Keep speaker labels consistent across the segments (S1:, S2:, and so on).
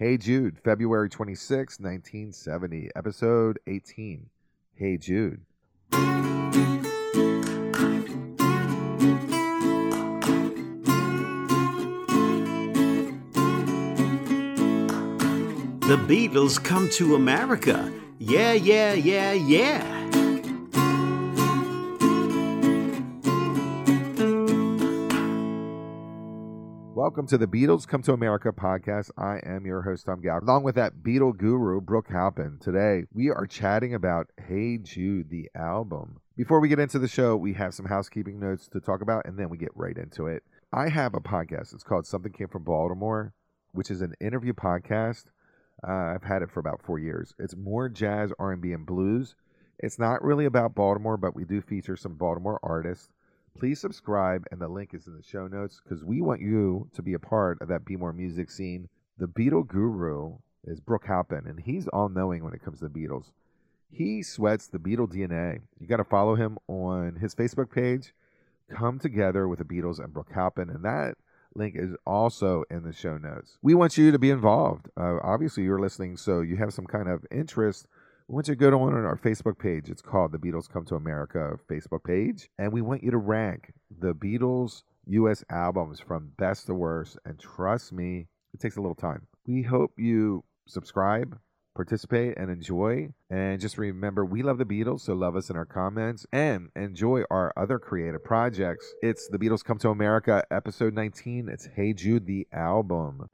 S1: Hey Jude, February 26, 1970, episode 18. Hey Jude.
S2: The Beatles come to America. Yeah, yeah, yeah, yeah.
S1: Welcome to the Beatles Come to America podcast. I am your host, Tom Gow, along with that Beatle guru, Brooke Halpin. Today, we are chatting about Hey Jude, the album. Before we get into the show, we have some housekeeping notes to talk about, and then we get right into it. I have a podcast. It's called Something Came from Baltimore, which is an interview podcast. Uh, I've had it for about four years. It's more jazz, R&B, and blues. It's not really about Baltimore, but we do feature some Baltimore artists. Please subscribe, and the link is in the show notes because we want you to be a part of that Be More music scene. The Beatle guru is Brooke Halpin, and he's all knowing when it comes to the Beatles. He sweats the Beatle DNA. You got to follow him on his Facebook page. Come together with the Beatles and Brooke Halpin, and that link is also in the show notes. We want you to be involved. Uh, obviously, you're listening, so you have some kind of interest want you to go on our Facebook page. It's called the Beatles Come to America Facebook page. And we want you to rank the Beatles US albums from best to worst. And trust me, it takes a little time. We hope you subscribe, participate, and enjoy. And just remember, we love the Beatles, so love us in our comments and enjoy our other creative projects. It's the Beatles Come to America, episode 19. It's Hey Jude, the album.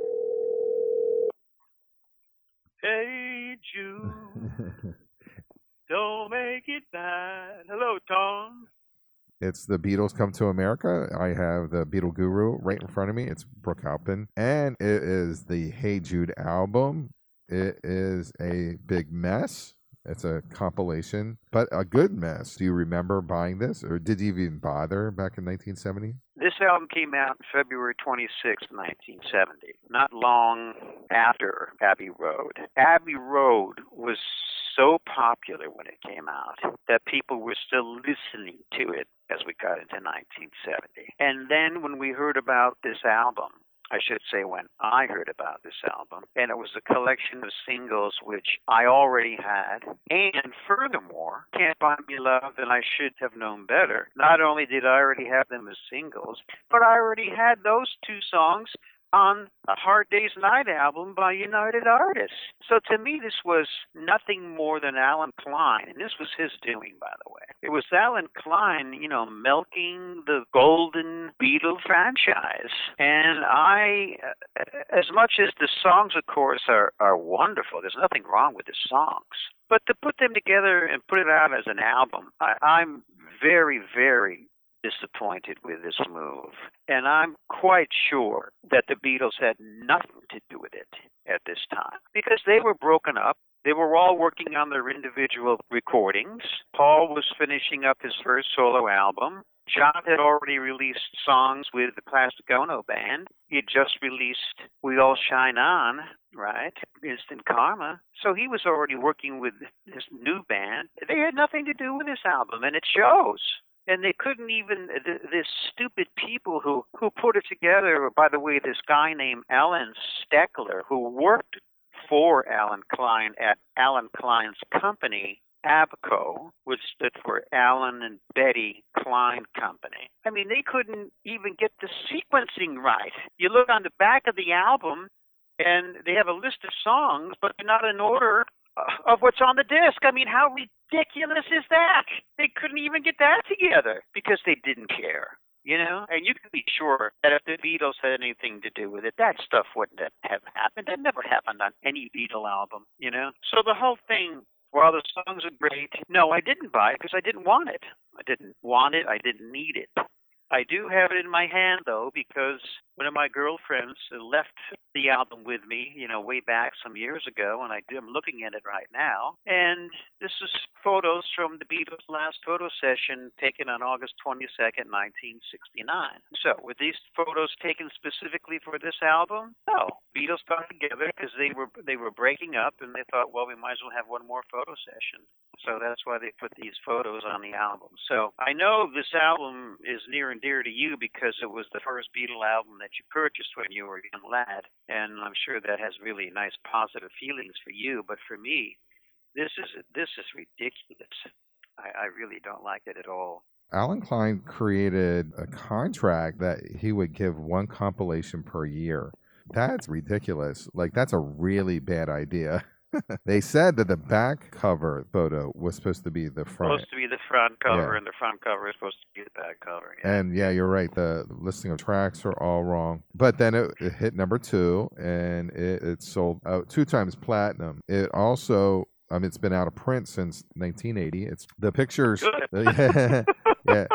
S3: Don't make it bad. Hello, Tom.
S1: It's the Beatles Come to America. I have the Beatle Guru right in front of me. It's Brooke Halpin. And it is the Hey Jude album. It is a big mess. It's a compilation, but a good mess. Do you remember buying this, or did you even bother back in 1970?
S3: This album came out February 26, 1970, not long after Abbey Road. Abbey Road was so popular when it came out that people were still listening to it as we got into 1970. And then when we heard about this album, I should say when I heard about this album, and it was a collection of singles which I already had. And furthermore, Can't Buy Me Love and I Should Have Known Better. Not only did I already have them as singles, but I already had those two songs on a Hard Day's Night album by United Artists. So to me, this was nothing more than Allen Klein, and this was his doing, by the way. It was Allen Klein, you know, milking the golden Beatle franchise. And I, uh, as much as the songs, of course, are, are wonderful, there's nothing wrong with the songs. But to put them together and put it out as an album, I, I'm very, very disappointed with this move. And I'm quite sure that the Beatles had nothing to do with it at this time because they were broken up. They were all working on their individual recordings. Paul was finishing up his first solo album. John had already released songs with the Plastic Ono Band. He had just released We All Shine On, right? Instant Karma. So he was already working with this new band. They had nothing to do with this album, and it shows and they couldn't even this stupid people who who put it together by the way this guy named allen steckler who worked for allen klein at allen klein's company ABKCO which stood for Allen and Betty Klein Company. I mean, they couldn't even get the sequencing right. You look on the back of the album, and they have a list of songs, but they're not in order of what's on the disc. I mean, how ridiculous is that? They couldn't even get that together because they didn't care. You know, and you can be sure that if the Beatles had anything to do with it, that stuff wouldn't have happened. That never happened on any Beatle album, you know. So the whole thing while the songs are great, no, I didn't buy it because I didn't want it. I didn't want it. I didn't need it. I do have it in my hand though because one of my girlfriends left the album with me, you know, way back some years ago, and I am looking at it right now. And this is photos from the Beatles' last photo session taken on August 22nd, 1969. So, were these photos taken specifically for this album? No. Beatles got together because they were they were breaking up, and they thought, well, we might as well have one more photo session. So that's why they put these photos on the album. So I know this album is near and dear to you because it was the first Beatle album that you purchased when you were a young lad, and I'm sure that has really nice positive feelings for you. But for me, this is this is ridiculous. I, I really don't like it at all.
S1: Allen Klein created a contract that he would give one compilation per year. That's ridiculous. Like that's a really bad idea. they said that the back cover photo was supposed to be the front.
S3: Supposed to be the front cover,
S1: Yeah.
S3: and the front cover is supposed to be the back cover. Yeah.
S1: And yeah, you're right. The listing of tracks are all wrong. But then it, it hit number two, and it, it sold out two times platinum. It also, I mean, it's been out of print since 1980. It's the pictures.
S3: Good.
S1: yeah.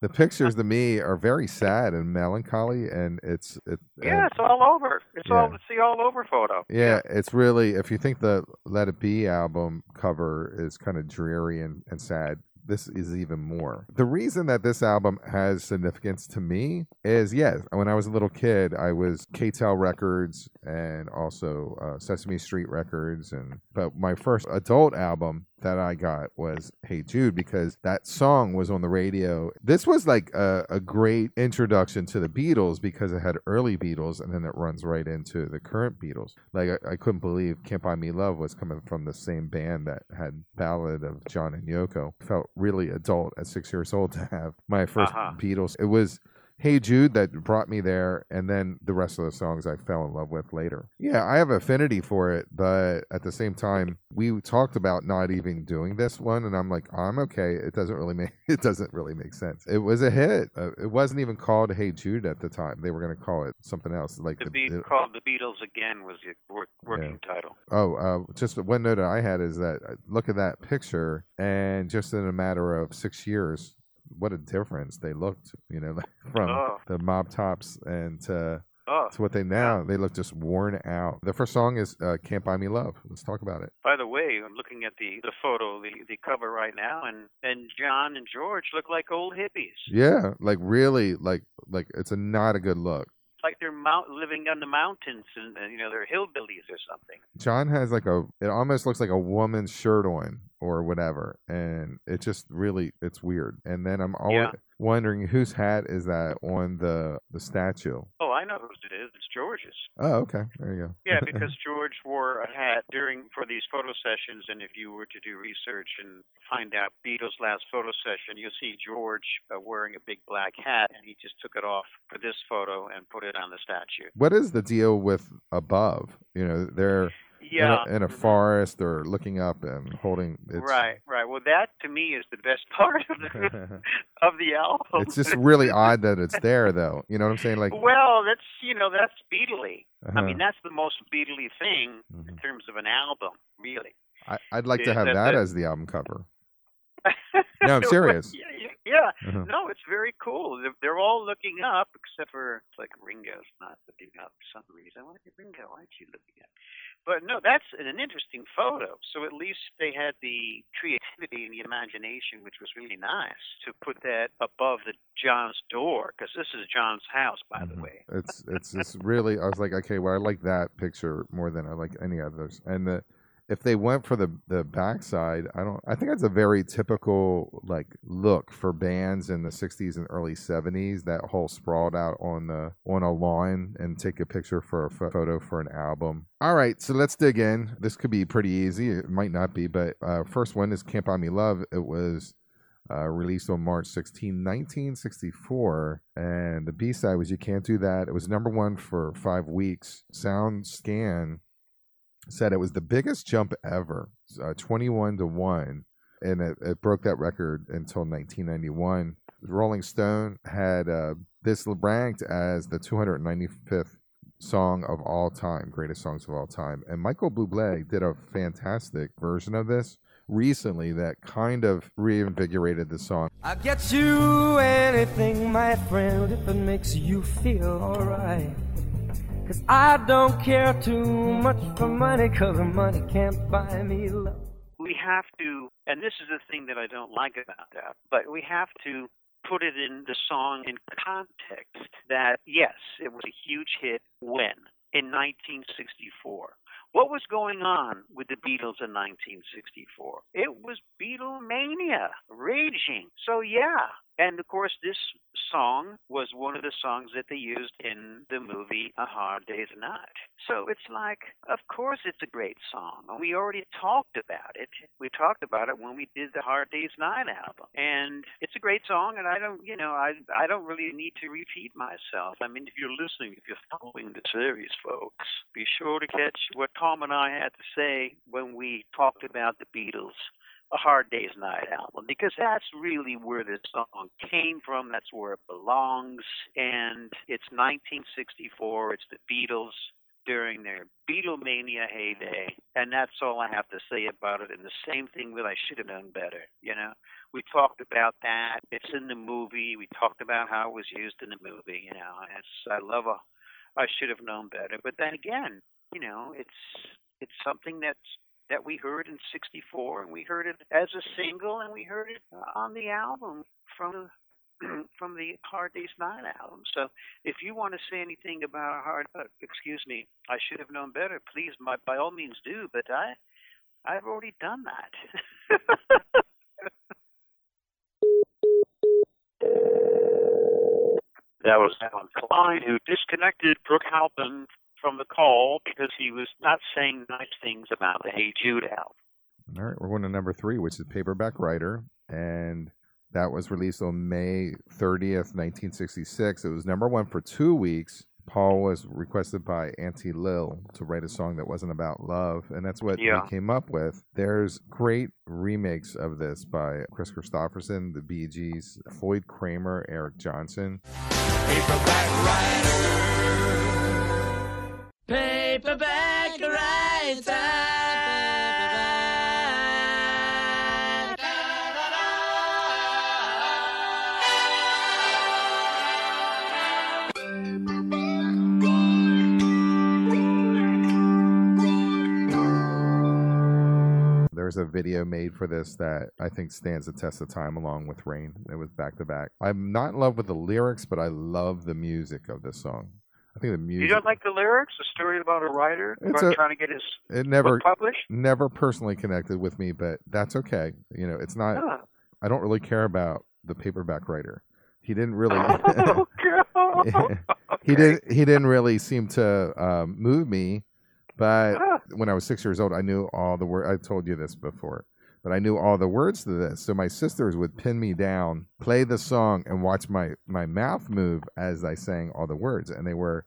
S1: The pictures to me are very sad and melancholy, and it's it,
S3: yeah, it's all over. It's all
S1: Yeah.
S3: it's the all over photo.
S1: yeah, it's really if you think the Let It Be album cover is kind of dreary and, and sad, this is even more. The reason that this album has significance to me is yes, when I was a little kid, I was K-tel Records and also uh, Sesame Street Records, and but my first adult album that I got was Hey Jude because that song was on the radio. This was like a, a great introduction to the Beatles because it had early Beatles and then it runs right into the current Beatles. Like I, I couldn't believe Can't Buy Me Love was coming from the same band that had Ballad of John and Yoko. Felt really adult at six years old to have my 1st
S3: Uh-huh.
S1: Beatles. It was Hey Jude that brought me there, and then the rest of the songs I fell in love with later. Yeah, I have affinity for it, but at the same time, we talked about not even doing this one, and I'm like, I'm okay. It doesn't really make it doesn't really make sense. It was a hit. Uh, it wasn't even called Hey Jude at the time. They were going to call it something else, like
S3: The
S1: the,
S3: called the Beatles again was the work, working title.
S1: Oh, uh, just one note I had is that uh, look at that picture, and just in a matter of six years, what a difference they looked. You know, from
S3: Oh.
S1: the mop tops and to,
S3: Oh,
S1: to what they now they look just worn out. The first song is uh, "Can't Buy Me Love." Let's talk about it.
S3: by the way, I'm looking at the the photo, the the cover right now, and and John and George look like old hippies.
S1: Yeah, like really, like like it's a not a good look.
S3: Like they're mount, living on the mountains, and, and you know they're hillbillies or something.
S1: John has like a it almost looks like a woman's shirt on or whatever, and it just really it's weird. And then I'm always
S3: Yeah.
S1: wondering whose hat is that on the the statue.
S3: Oh, I know whose it is. It's George's.
S1: Oh, okay. There you go.
S3: Yeah, because George wore a hat during for these photo sessions, and if you were to do research and find out Beatles' last photo session, you'll see George uh, wearing a big black hat, and he just took it off for this photo and put it on the statue.
S1: what is the deal with above? You know, they're
S3: Yeah,
S1: in, a, in a forest or looking up and holding. It's,
S3: Right, right. Well, that to me is the best part of the of the album.
S1: it's just really odd that it's there, though. You know what I'm saying? Like,
S3: well, that's you know that's Beatley. I mean,
S1: uh-huh.
S3: that's the most Beatley thing in
S1: Mhm.
S3: terms of an album, really.
S1: I, I'd like to have
S3: that
S1: as the album cover. No, I'm serious.
S3: yeah, yeah.
S1: Uh-huh.
S3: No, it's very cool. They're, they're all looking up, except for it's like Ringo's not looking up for some reason. Why Ringo? Why aren't you looking up? But no, that's an interesting photo. So at least they had the creativity and the imagination, which was really nice, to put that above the John's door, because this is John's house, by the
S1: Mhm.
S3: way.
S1: It's it's it's really. I was like, okay, well, I like that picture more than I like any others. And the if they went for the the backside, I don't. I think that's a very typical like look for bands in the '60s and early '70s. That whole sprawled out on the on a lawn and take a picture for a photo for an album. All right, so let's dig in. This could be pretty easy. It might not be, but uh, first one is "Can't Buy Me Love." It was uh, released on March 16, 1964. And the B side was You Can't Do That. It was number one for five weeks. Sound Scan said it was the biggest jump ever, uh, 21 to 1. And it, it broke that record until 1991. Rolling Stone had uh, this ranked as the 295th song of all time, greatest songs of all time. And Michael Bublé did a fantastic version of this recently that kind of reinvigorated the song.
S4: I'll get you anything, my friend, if it makes you feel alright. Cause I don't care too much for money, cause money can't buy me love.
S3: we have to, and this is the thing that I don't like about that, but we have to put it in the song in context that yes, it was a huge hit when? In 1964. What was going on with the Beatles in 1964? It was Beatlemania raging. So yeah, And of course, this song was one of the songs that they used in the movie A Hard Day's Night. So it's like, of course, it's a great song. And we already talked about it. We talked about it when we did the Hard Day's Night album. And it's a great song, and I don't, you know, I, I don't really need to repeat myself. I mean, if you're listening, if you're following the series, folks, be sure to catch what Tom and I had to say when we talked about the Beatles a Hard Day's Night album because that's really where this song came from. That's where it belongs. And it's 1964. It's the Beatles during their Beatlemania heyday. And that's all I have to say about it. And the same thing that I should have done better. You know, we talked about that. It's in the movie. We talked about how it was used in the movie. You know, it's I love a. I should have known better. But then again, you know, it's it's something that's that we heard in 64 and we heard it as a single and we heard it uh, on the album from from the Hard Day's Night album. So if you want to say anything about a Hard uh, excuse me, I should have known better, please by, by all means do, but I I've already done that. that was Allen Klein who disconnected Brooke Halpin from the call because he was not saying nice things about the Hey Jude album.
S1: All right, we're going to number three, which is Paperback Writer, and that was released on May 30th, 1966. It was number one for two weeks. Paul was requested by Auntie Lil to write a song that wasn't about love, and that's what
S3: Yeah.
S1: he came up with. There's great remakes of this by Kris Kristofferson, the Bee Gees, Floyd Cramer, Eric Johnson.
S4: Paperback writer.
S1: There's a video made for this that I think stands the test of time along with Rain. It was back to back. I'm not in love with the lyrics, but I love the music of this song. I think the music
S3: You don't like the lyrics? A story about a writer
S1: a-
S3: trying to get his
S1: it never
S3: book published?
S1: never personally connected with me, but that's okay. You know, it's not
S3: Huh.
S1: I don't really care about the paperback writer. He didn't really
S3: oh, God.
S1: he didn't he didn't really seem to um, move me but
S3: Ah.
S1: when i was six years old i knew all the words i told you this before but i knew all the words to this so my sisters would pin me down play the song and watch my my mouth move as i sang all the words and they were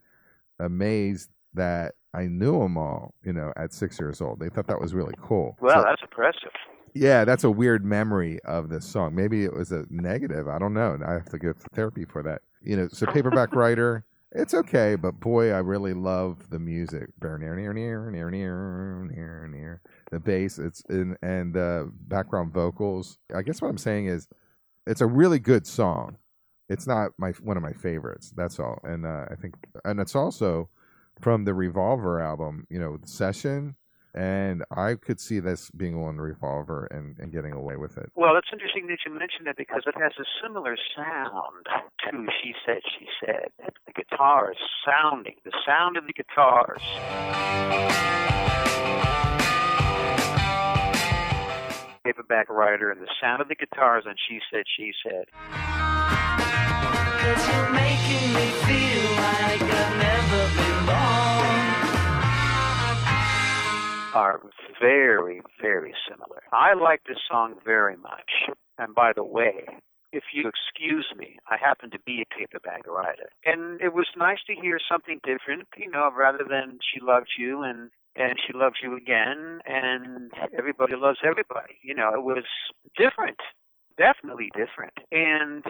S1: amazed that i knew them all you know at six years old they thought that was really cool
S3: Well,
S1: So-
S3: that's impressive.
S1: yeah, that's a weird memory of this song. Maybe it was a negative. I don't know. I have to go to therapy for that. You know, so paperback writer, it's okay, but boy, I really love the music. Near, near, near, near, near, near, near. The bass, it's in, and uh, background vocals. I guess what I'm saying is, it's a really good song. It's not my one of my favorites. That's all. And uh, I think, and it's also from the Revolver album. You know, Session. And I could see this being on Revolver and, and getting away with it.
S3: Well, it's interesting that you mentioned that because it has a similar sound to She Said, She Said. The guitars sounding, the sound of the guitars. Paperback writer and the sound of the guitars on She Said, She Said.
S4: Cause you're making me feel like I've never been
S3: are very, very similar. I like this song very much. And by the way, if you excuse me, I happen to be a paperback writer. And it was nice to hear something different, you know, rather than She Loved You and and She Loves You Again and Everybody Loves Everybody. You know, it was different. Definitely different. And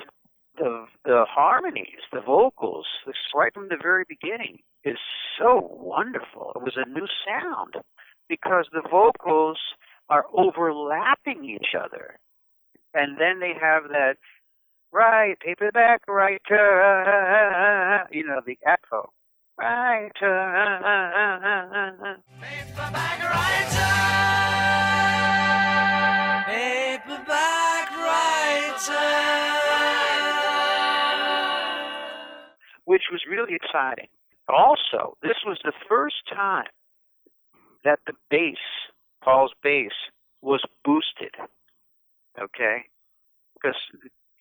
S3: the the harmonies, the vocals, right from the very beginning is so wonderful. It was a new sound because the vocals are overlapping each other. And then they have that right, paperback writer, you know, the echo. Writer.
S4: Paperback writer. Paperback writer.
S3: which was really exciting. Also, this was the first time that the bass, Paul's bass, was boosted. Okay? Because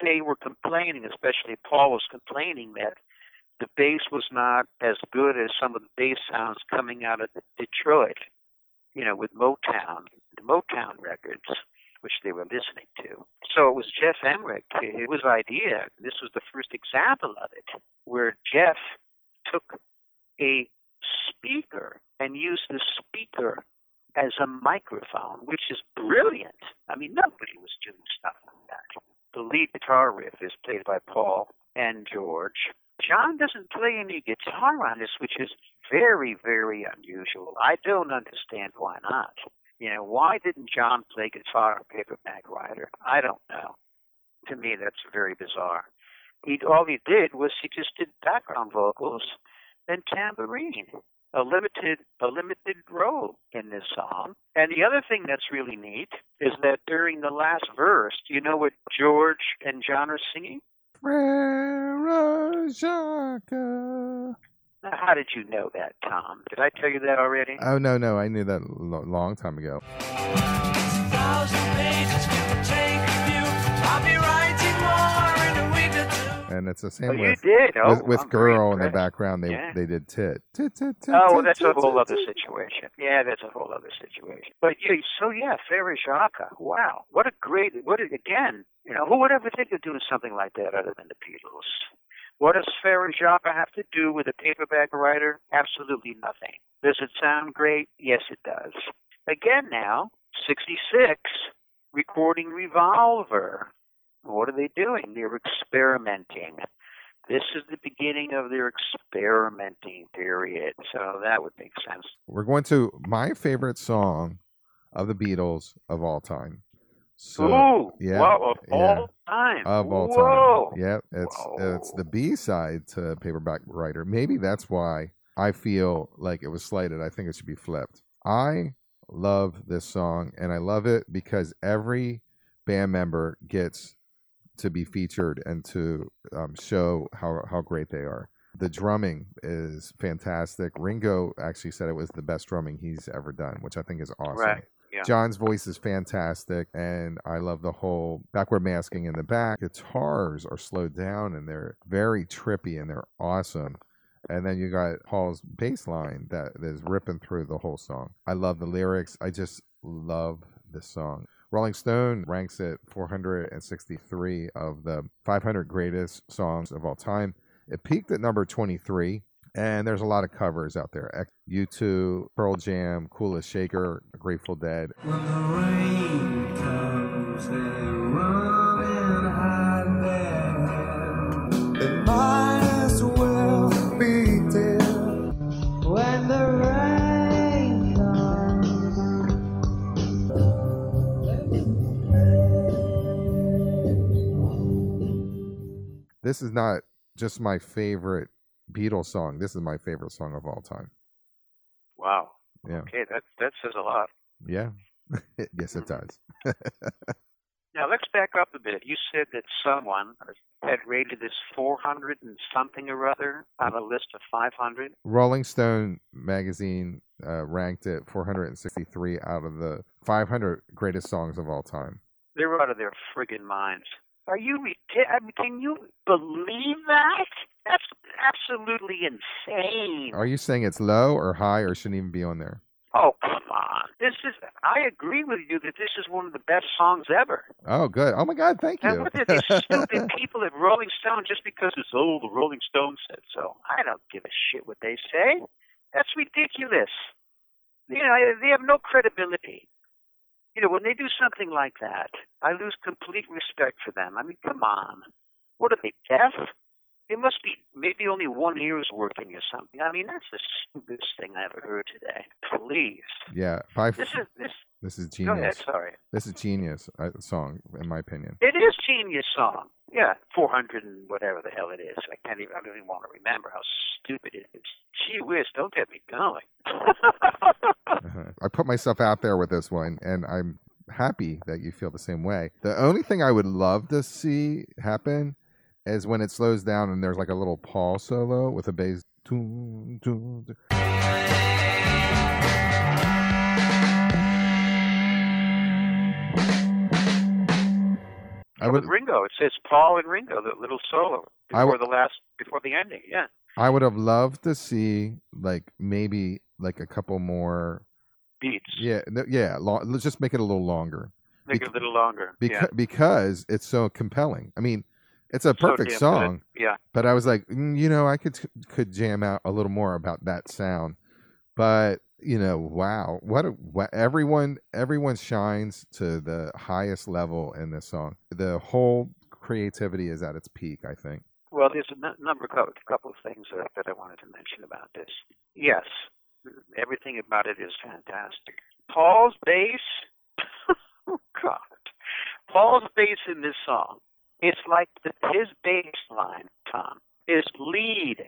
S3: they were complaining, especially Paul was complaining that the bass was not as good as some of the bass sounds coming out of Detroit, you know, with Motown, the Motown records, which they were listening to. So it was Geoff Emerick, it was idea. This was the first example of it, where Geoff took a speaker and use the speaker as a microphone, which is brilliant. I mean, nobody was doing stuff like that. The lead guitar riff is played by Paul and George. John doesn't play any guitar on this, which is very, very unusual. I don't understand why not. You know, why didn't John play guitar on Paperback Writer? I don't know. To me, that's very bizarre. He all he did was he just did background vocals and tambourine a limited a limited role in this song. And the other thing that's really neat is that during the last verse, do you know what George and John are singing?
S1: Frere Jacques.
S3: Now, how did you know that, Tom? Did I tell you that already?
S1: Oh no, no, I knew that a lo- long time ago. And it's the same
S3: Oh, you
S1: with
S3: did. Oh,
S1: with, with girl in the background. They
S3: Yeah.
S1: they did tit. tit, tit, tit
S3: Oh, well,
S1: tit,
S3: that's a whole
S1: tit,
S3: other
S1: tit.
S3: situation. Yeah, that's a whole other situation. But yeah, so yeah, Jacques. Wow, what a great. What a, again? You know, who would ever think of doing something like that other than the Beatles? What does Jacques have to do with a paperback writer? Absolutely nothing. Does it sound great? Yes, it does. Again, now '66, recording Revolver. What are they doing? They're experimenting. This is the beginning of their experimenting period, so that would make sense.
S1: We're going to my favorite song of the Beatles of all time. So
S3: Ooh,
S1: yeah,
S3: of
S1: yeah.
S3: all time.
S1: of all
S3: Whoa.
S1: time. Yeah, it's it's the B side to Paperback Writer. Maybe that's why I feel like it was slighted. I think it should be flipped. I love this song, and I love it because every band member gets to be featured and to um, show how how great they are. The drumming is fantastic. Ringo actually said it was the best drumming he's ever done, which I think is awesome.
S3: Right. Yeah.
S1: John's voice is fantastic, and I love the whole backward masking in the back. Guitars are slowed down, and they're very trippy, and they're awesome. And then you got Paul's bass line that is ripping through the whole song. I love the lyrics. I just love this song. Rolling Stone ranks it 463 of the 500 greatest songs of all time. It peaked at number 23, and there's a lot of covers out there. U2, Pearl Jam, Kula Shaker, Grateful Dead.
S4: When
S1: This is not just my favorite Beatles song. This is my favorite song of all time.
S3: Wow.
S1: Yeah.
S3: Okay, that that says a lot.
S1: Yeah. yes, it does.
S3: Now let's back up a bit. You said that someone had rated this 400 and something or other on a list of 500.
S1: Rolling Stone magazine uh, ranked it 463 out of the 500 greatest songs of all time.
S3: They're out of their friggin' minds. Are you? I mean, can you believe that? That's absolutely insane.
S1: Are you saying it's low or high or shouldn't even be on there?
S3: Oh come on! This is. I agree with you that this is one of the best songs ever.
S1: Oh, good. Oh my God, thank you.
S3: And what are these stupid people at Rolling Stone just because it's oh the Rolling Stone said so? I don't give a shit what they say. That's ridiculous. You know, they have no credibility. You know, when they do something like that, I lose complete respect for them. I mean, come on. What are they, deaf? They must be maybe only one ear is working or something. I mean, that's the stupidest thing I ever heard today. Please.
S1: yeah, by
S3: This is this
S1: this is
S3: go ahead,
S1: genius.
S3: sorry.
S1: This is genius uh, song, in my opinion.
S3: It is genius song. Yeah, four hundred and whatever the hell it is. I can't even. I don't even want to remember how stupid it is. Gee whiz, don't get me going.
S1: Uh-huh. I put myself out there with this one, and I'm happy that you feel the same way. The only thing I would love to see happen is when it slows down and there's like a little Paul solo with a bass. I would-
S3: with Ringo. It says Paul and Ringo, the little solo before
S1: would-
S3: the last, before the ending. Yeah.
S1: I would have loved to see like maybe like a couple more.
S3: Beats.
S1: Yeah, yeah. Long, let's just make it a little longer
S3: Make
S1: bec-
S3: it a little longer.
S1: because
S3: yeah.
S1: because it's so compelling. I mean, it's a
S3: So
S1: perfect
S3: good.
S1: song,
S3: Yeah.
S1: but I was like, mm, you know, I could could jam out a little more about that sound. But you know, wow, what, a, what everyone everyone shines to the highest level in this song. The whole creativity is at its peak. I think.
S3: Well, there's a n- number of a couple of things that, that I wanted to mention about this. Yes, everything about it is fantastic. Paul's bass, oh God, Paul's bass in this song, it's like the, his bass line, Tom, is lead.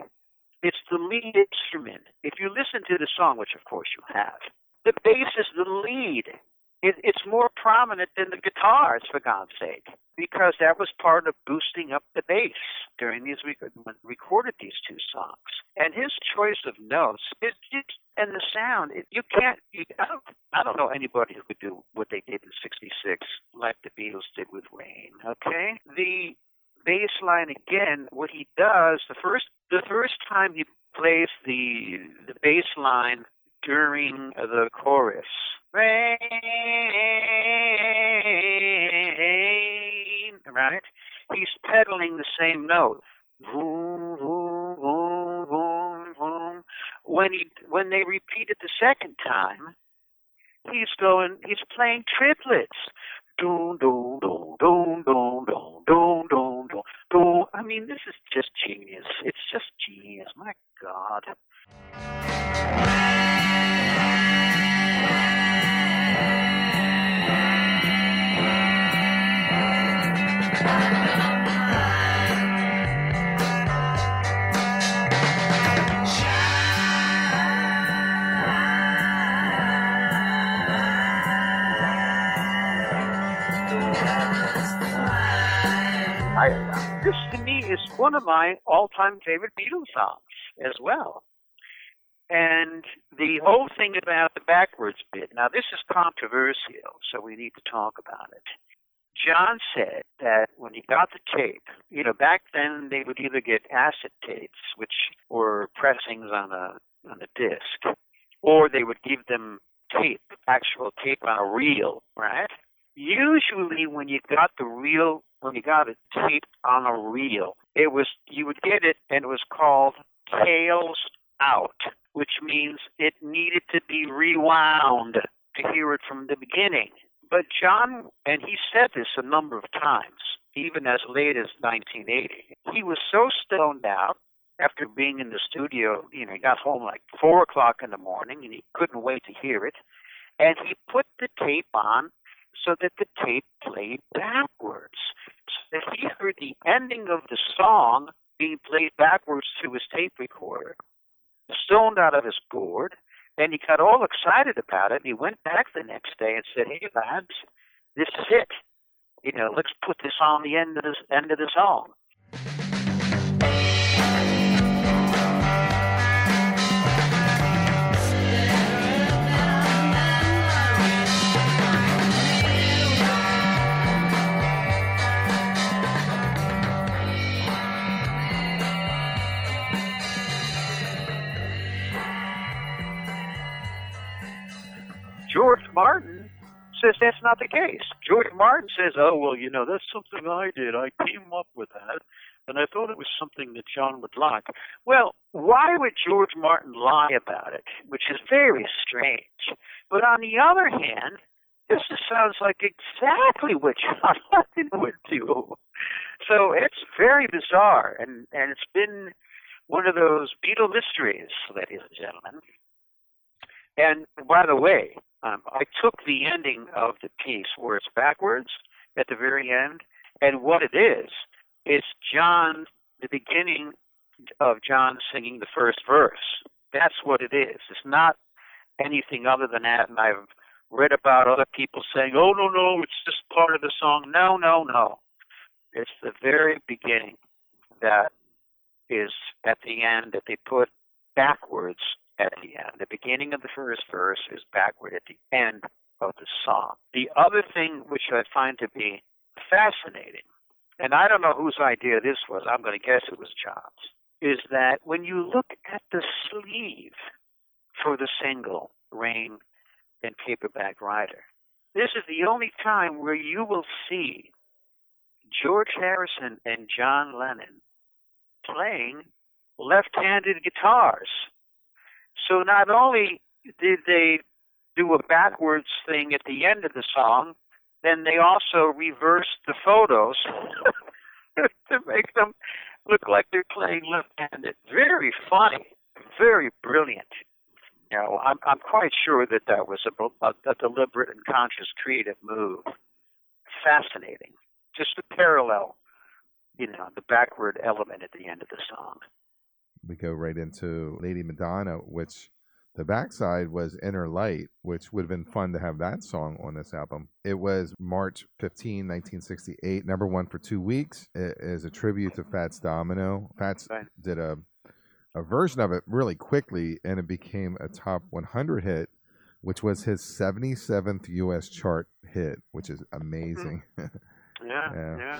S3: It's the lead instrument. If you listen to the song, which of course you have, the bass is the lead. It, it's more prominent than the guitars, for God's sake, because that was part of boosting up the bass during these when recorded these two songs. And his choice of notes just, and the sound. It, you can't. You, I don't. I don't know anybody who could do what they did in '66, like the Beatles did with Rain. Okay, the bass line again. What he does the first the first time he plays the the bass line during the chorus. Rain, right? He's pedaling the same note. When he when they repeat it the second time, he's going he's playing triplets. Doom, doom, doom, doom, doom, doom, doom, doom, doom, doom. I mean, this is just genius. It's just genius. My God. I, this to me is one of my all-time favorite Beatles songs as well. And the whole thing about the backwards bit. Now this is controversial, so we need to talk about it. John said that when he got the tape, you know, back then they would either get acid tapes, which were pressings on a on a disc, or they would give them tape, actual tape on a reel, right? Usually, when you got the reel, when you got a tape on a reel, it was you would get it, and it was called tails out, which means it needed to be rewound to hear it from the beginning. But John, and he said this a number of times, even as late as 1980, he was so stoned out after being in the studio. You know, he got home like four o'clock in the morning, and he couldn't wait to hear it. And he put the tape on so that the tape played backwards. So that he heard the ending of the song being played backwards through his tape recorder, stoned out of his gourd. and he got all excited about it, and he went back the next day and said, "Hey lads, this is it. You know, let's put this on the end of this end of the song." George Martin says that's not the case. George Martin says, "Oh well, you know, that's something I did. I came up with that, and I thought it was something that John would like." Well, why would George Martin lie about it? Which is very strange. But on the other hand, this just sounds like exactly what John would do. So it's very bizarre, and and it's been one of those Beatle mysteries, ladies and gentlemen. And by the way, um, I took the ending of the piece where it's backwards at the very end, and what it is, it's John, the beginning of John singing the first verse. That's what it is. It's not anything other than that. And I've read about other people saying, oh, no, no, it's just part of the song. No, no, no. It's the very beginning that is at the end that they put backwards at the end. The beginning of the first verse is backward at the end of the song. The other thing which I find to be fascinating and I don't know whose idea this was, I'm going to guess it was John's, is that when you look at the sleeve for the single, Rain and Paperback Writer, this is the only time where you will see George Harrison and John Lennon playing left handed guitars. So not only did they do a backwards thing at the end of the song, then they also reversed the photos to make them look like they're playing left-handed. Very funny, very brilliant. You know, I'm I'm quite sure that that was a, a, a deliberate and conscious creative move. Fascinating, just to parallel, you know, the backward element at the end of the song.
S1: We go right into Lady Madonna, which the backside was Inner Light, which would have been fun to have that song on this album. It was March 15, 1968, number one for two weeks. It is a tribute to Fats Domino. Fats did a, a version of it really quickly, and it became a top 100 hit, which was his 77th U.S. chart hit, which is mm-hmm. amazing.
S3: Yeah,
S1: Yeah.
S3: yeah.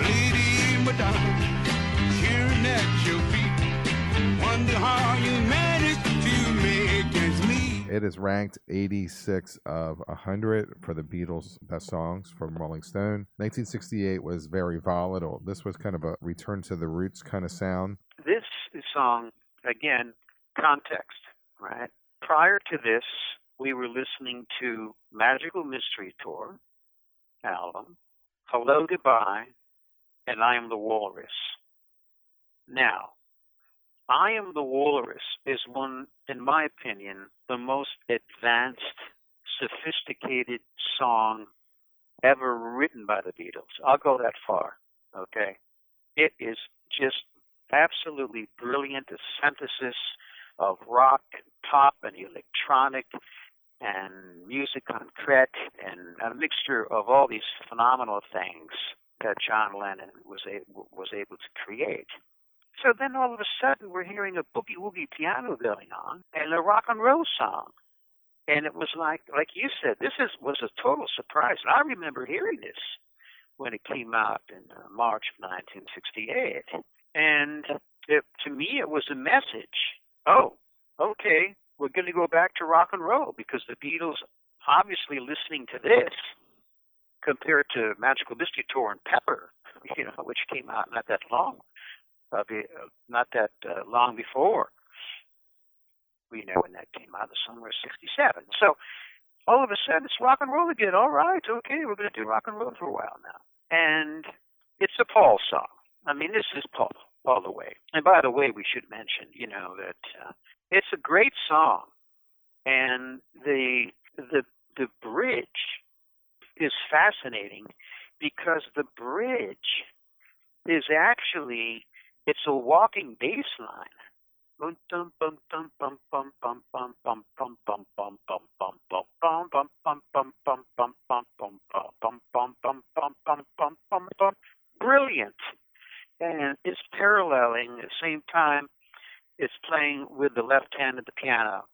S5: Lady Madonna, cheering at your feet.
S1: It is ranked 86 of 100 for the Beatles' best songs from Rolling Stone. 1968 was very volatile. This was kind of a return to the roots kind of sound.
S3: This song, again, context, right? Prior to this, we were listening to Magical Mystery Tour album, Hello Goodbye, and I Am the Walrus. Now, I Am the Walrus is one, in my opinion, the most advanced, sophisticated song ever written by the Beatles. I'll go that far, okay? It is just absolutely brilliant, a synthesis of rock, and pop, and electronic, and musique concrète, and a mixture of all these phenomenal things that John Lennon was able, was able to create. So then all of a sudden we're hearing a boogie woogie piano going on and a rock and roll song. And it was like like you said, this is was a total surprise. And I remember hearing this when it came out in uh, March of 1968. And it, to me, it was a message. Oh, okay, we're going to go back to rock and roll because the Beatles, obviously listening to this, compared to Magical Mystery Tour and Pepper, you know, which came out not that long, uh, not that uh, long before. We know when that came out, the summer of '67. So all of a sudden, it's rock and roll again. All right, okay, we're going to do rock and roll for a while now. And it's a Paul song. I mean, this is Paul all the way. And by the way, we should mention, you know, that uh, it's a great song, and the the the bridge is fascinating because the bridge is actually it's a walking bass line. Brilliant. And it's paralleling at the same time it's playing with the left hand of the piano.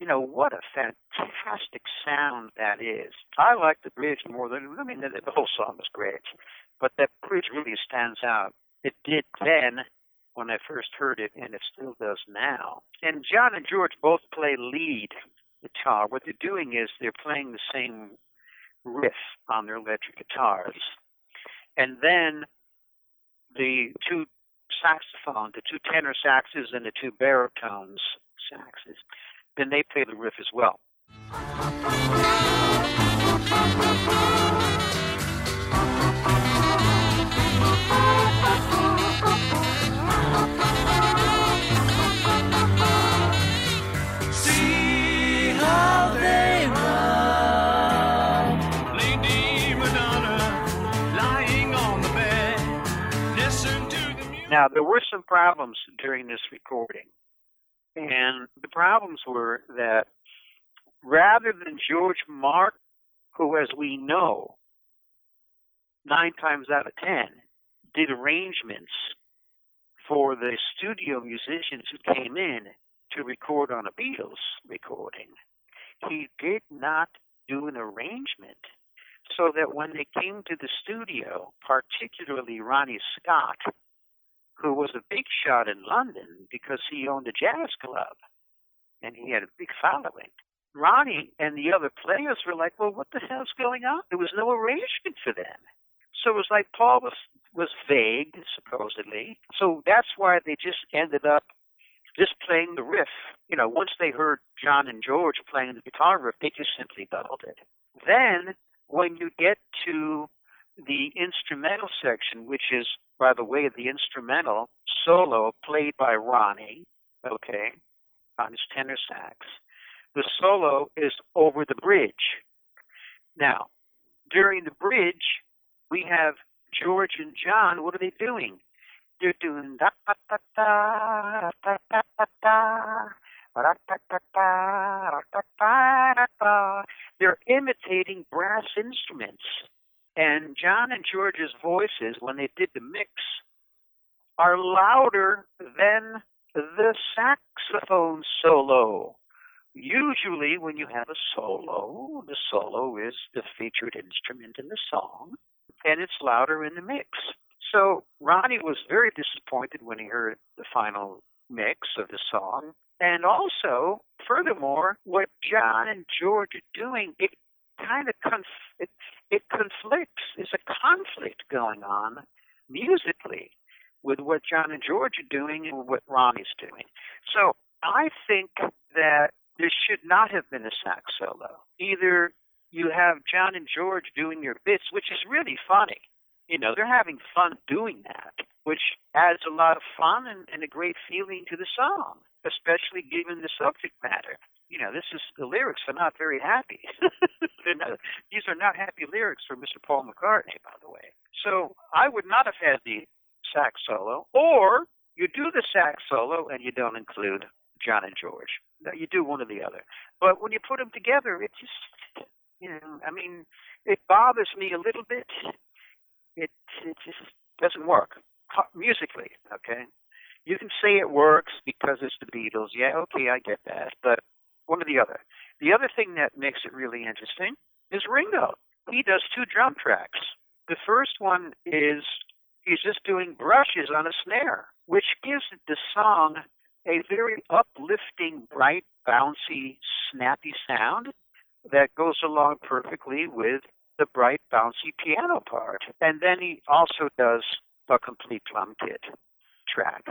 S3: You know, what a fantastic sound that is. I like the bridge more than, I mean, the whole song is great, but that bridge really stands out. It did then when I first heard it, and it still does now. And John and George both play lead guitar. What they're doing is they're playing the same riff on their electric guitars. And then the two saxophones, the two tenor saxes and the two baritones saxes, then they play the riff as well. Now, there were some problems during this recording. And the problems were that rather than George Martin, who, as we know, nine times out of ten, did arrangements for the studio musicians who came in to record on a Beatles recording, he did not do an arrangement So that when they came to the studio, particularly Ronnie Scott, who was a big shot in London because he owned a jazz club and he had a big following. Ronnie and the other players were like, "Well, what the hell's going on?" There was no arrangement for them. So it was like Paul was was vague, supposedly. So that's why they just ended up just playing the riff. You know, once they heard John and George playing the guitar riff, they just simply doubled it. Then when you get to the instrumental section, which is, by the way, the instrumental solo played by Ronnie, okay, on his tenor sax. The solo is over the bridge. Now, during the bridge, we have George and John. What are they doing? They're doing da da da da da da da. They're imitating brass instruments. And John and George's voices, when they did the mix, are louder than the saxophone solo. Usually, when you have a solo, the solo is the featured instrument in the song, and it's louder in the mix. So Ronnie was very disappointed when he heard the final mix of the song. And also, furthermore, what John and George are doing, it kind of conf- it, it conflicts. There's a conflict going on musically with what John and George are doing and what Ronnie's doing. So I think that there should not have been a sax solo. Either you have John and George doing your bits, which is really funny. You know, they're having fun doing that, which adds a lot of fun and, and a great feeling to the song, especially given the subject matter. You know, this is the lyrics are not very happy. not, these are not happy lyrics for Mr. Paul McCartney, by the way. So I would not have had the sax solo, or you do the sax solo and you don't include John and George. You do one or the other. But when you put them together, it just, you know, I mean, it bothers me a little bit. It it just doesn't work musically. Okay, you can say it works because it's the Beatles. Yeah, okay, I get that. But one or the other. The other thing that makes it really interesting is Ringo. He does two drum tracks. The first one is he's just doing brushes on a snare, which gives the song a very uplifting, bright, bouncy, snappy sound that goes along perfectly with the bright, bouncy piano part. And then he also does a complete drum kit track.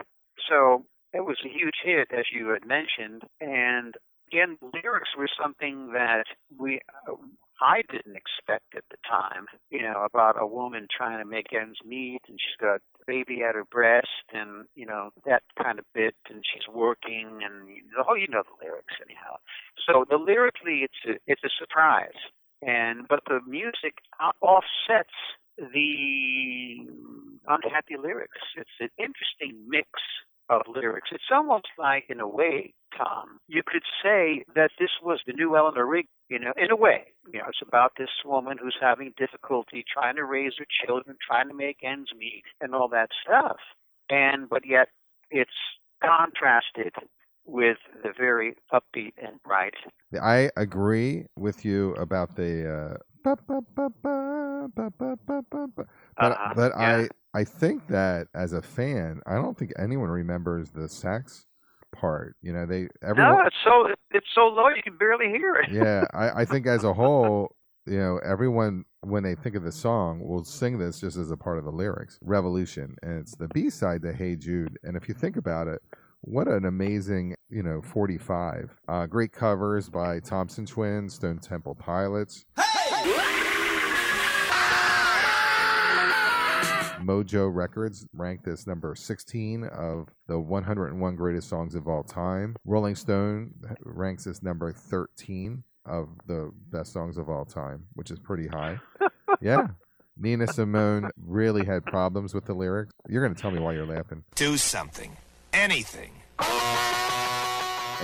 S3: So it was a huge hit, as you had mentioned. And again, lyrics were something that we uh, I didn't expect at the time, you know, about a woman trying to make ends meet and she's got a baby at her breast and, you know, that kind of bit and she's working and oh you know the lyrics anyhow. So the lyrically it's a it's a surprise. And but the music offsets the unhappy lyrics. It's an interesting mix of lyrics. It's almost like, in a way, Tom, you could say that this was the new Eleanor Rigby, you know, in a way. You know, it's about this woman who's having difficulty trying to raise her children, trying to make ends meet, and all that stuff. And, but yet, it's contrasted with the very upbeat and bright.
S1: I agree with you about the. Uh, but
S3: Uh-huh,
S1: but
S3: yeah.
S1: I I think that as a fan, I don't think anyone remembers the sax part. You know, they everyone.
S3: No, it's so it's so low you can barely hear it.
S1: yeah, I, I think as a whole, you know, everyone when they think of the song will sing this just as a part of the lyrics. Revolution, and it's the B side to Hey Jude. And if you think about it, what an amazing, you know, 45. Uh, great covers by Thompson Twins, Stone Temple Pilots. Mojo Records ranked this number 16 of the 101 greatest songs of all time. Rolling Stone uh, ranks this number 13 of the best songs of all time, which is pretty high. yeah. Nina Simone really had problems with the lyrics. You're going to tell me why you're laughing.
S6: Do something. Anything.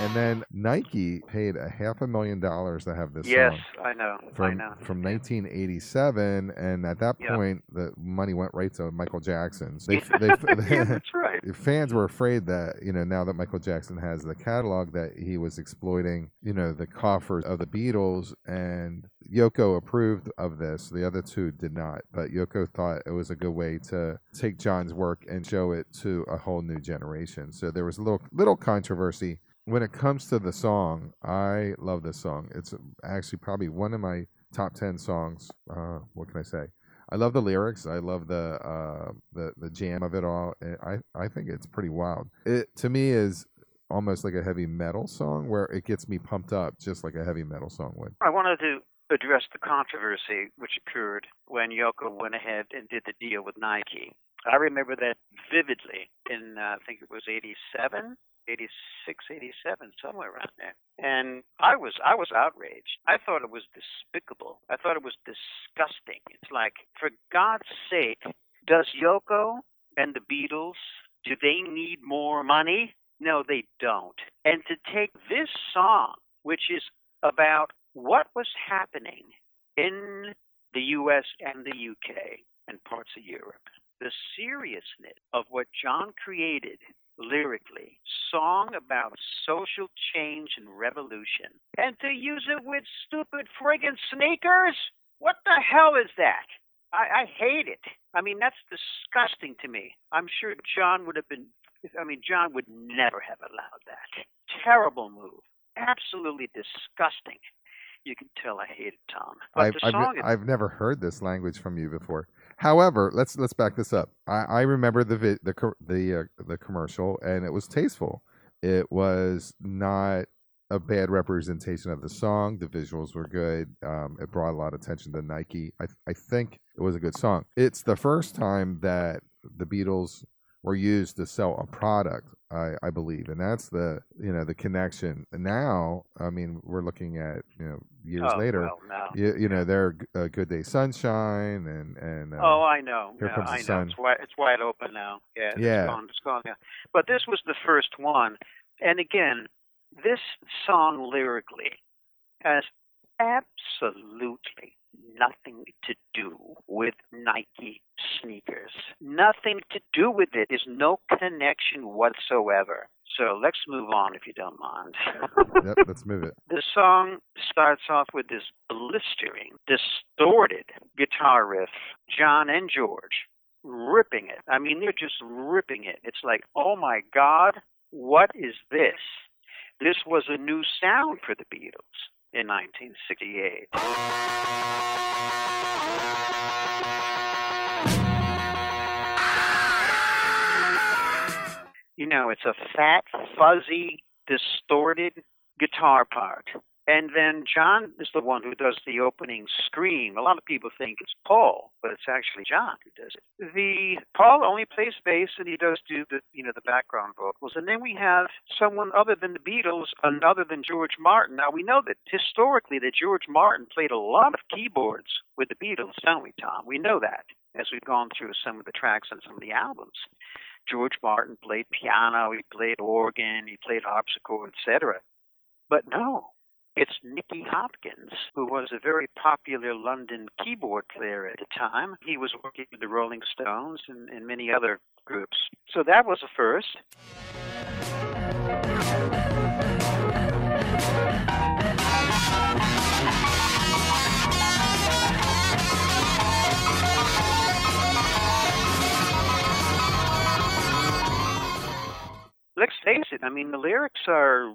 S1: And then Nike paid a half a million dollars to have this
S3: yes,
S1: song
S3: I know. I
S1: from
S3: know.
S1: from 1987, and at that
S3: Yeah.
S1: point, the money went right to Michael Jackson's. They,
S3: yeah, that's right.
S1: fans were afraid that you know now that Michael Jackson has the catalog that he was exploiting you know the coffers of the Beatles and Yoko approved of this. The other two did not, but Yoko thought it was a good way to take John's work and show it to a whole new generation. So there was a little little controversy when it comes to the song. I love this song. It's actually probably one of my top ten songs. Uh, what can I say? I love the lyrics. I love the uh, the the jam of it all. I I think it's pretty wild. It to me is almost like a heavy metal song where it gets me pumped up just like a heavy metal song would.
S3: I wanted to address the controversy which occurred when Yoko went ahead and did the deal with Nike. I remember that vividly in, uh, I think it was 87, 86, 87, somewhere around there. And I was, I was outraged. I thought it was despicable. I thought it was disgusting. It's like, for God's sake, does Yoko and the Beatles, do they need more money? No, they don't. And to take this song, which is about what was happening in the US and the UK and parts of Europe, the seriousness of what John created lyrically, song about social change and revolution, and to use it with stupid friggin' sneakers? What the hell is that? I, I hate it. I mean, that's disgusting to me. I'm sure John would have been I mean, John would never have allowed that. Terrible move. Absolutely disgusting. You can tell I hate it, Tom. But
S1: I've, I've,
S3: is
S1: I've never heard this language from you before. However, let's let's back this up. I, I remember the vi- the the uh, the commercial, and it was tasteful. It was not a bad representation of the song. The visuals were good. Um, it brought a lot of attention to Nike. I I think it was a good song. It's the first time that the Beatles were used to sell a product. I, I believe, and that's the you know the connection. Now, I mean, we're looking at you know years
S3: oh,
S1: later.
S3: Well, no.
S1: You, you know, they're uh, Good Day Sunshine and and uh,
S3: Oh, I know.
S1: Here
S3: Yeah,
S1: Comes the
S3: I know.
S1: Sun.
S3: It's wide, it's wide open now. Yeah,
S1: Yeah.
S3: it's gone. It's gone. Yeah. But this was the first one, and again, this song lyrically has absolutely nothing to do with Nike sneakers. Nothing to do with it. There's no connection whatsoever. So let's move on, if you don't mind.
S1: yep, let's move it.
S3: The song starts off with this blistering, distorted guitar riff, John and George ripping it. I mean, they're just ripping it. It's like, oh my God, what is this? This was a new sound for the Beatles in 1968. You know, it's a fat, fuzzy, distorted guitar part. And then John is the one who does the opening scream. A lot of people think it's Paul, but it's actually John who does it. The Paul only plays bass and he does do the you know the background vocals. And then we have someone other than the Beatles and other than George Martin. Now we know that historically that George Martin played a lot of keyboards with the Beatles, don't we, Tom? We know that as we've gone through some of the tracks on some of the albums. George Martin played piano, he played organ, he played harpsichord, etc. But no, it's Nicky Hopkins, who was a very popular London keyboard player at the time. He was working with the Rolling Stones and, and many other groups. So that was a first. Let's face it, I mean, the lyrics are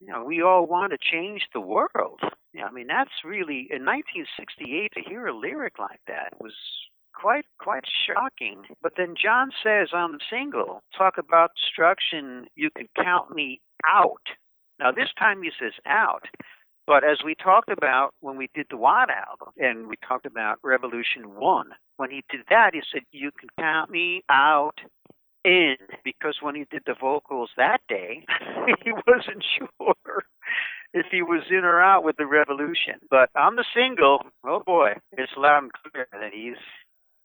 S3: you know, we all want to change the world. Yeah, I mean, that's really in 1968 to hear a lyric like that was quite quite shocking. But then John says the single, talk about destruction, you can count me out. Now this time he says out. But as we talked about when we did the White album and we talked about Revolution 1, when he did that, he said, You can count me out in because when he did the vocals that day, he wasn't sure if he was in or out with the revolution. But on the single, oh boy, it's loud and clear that he's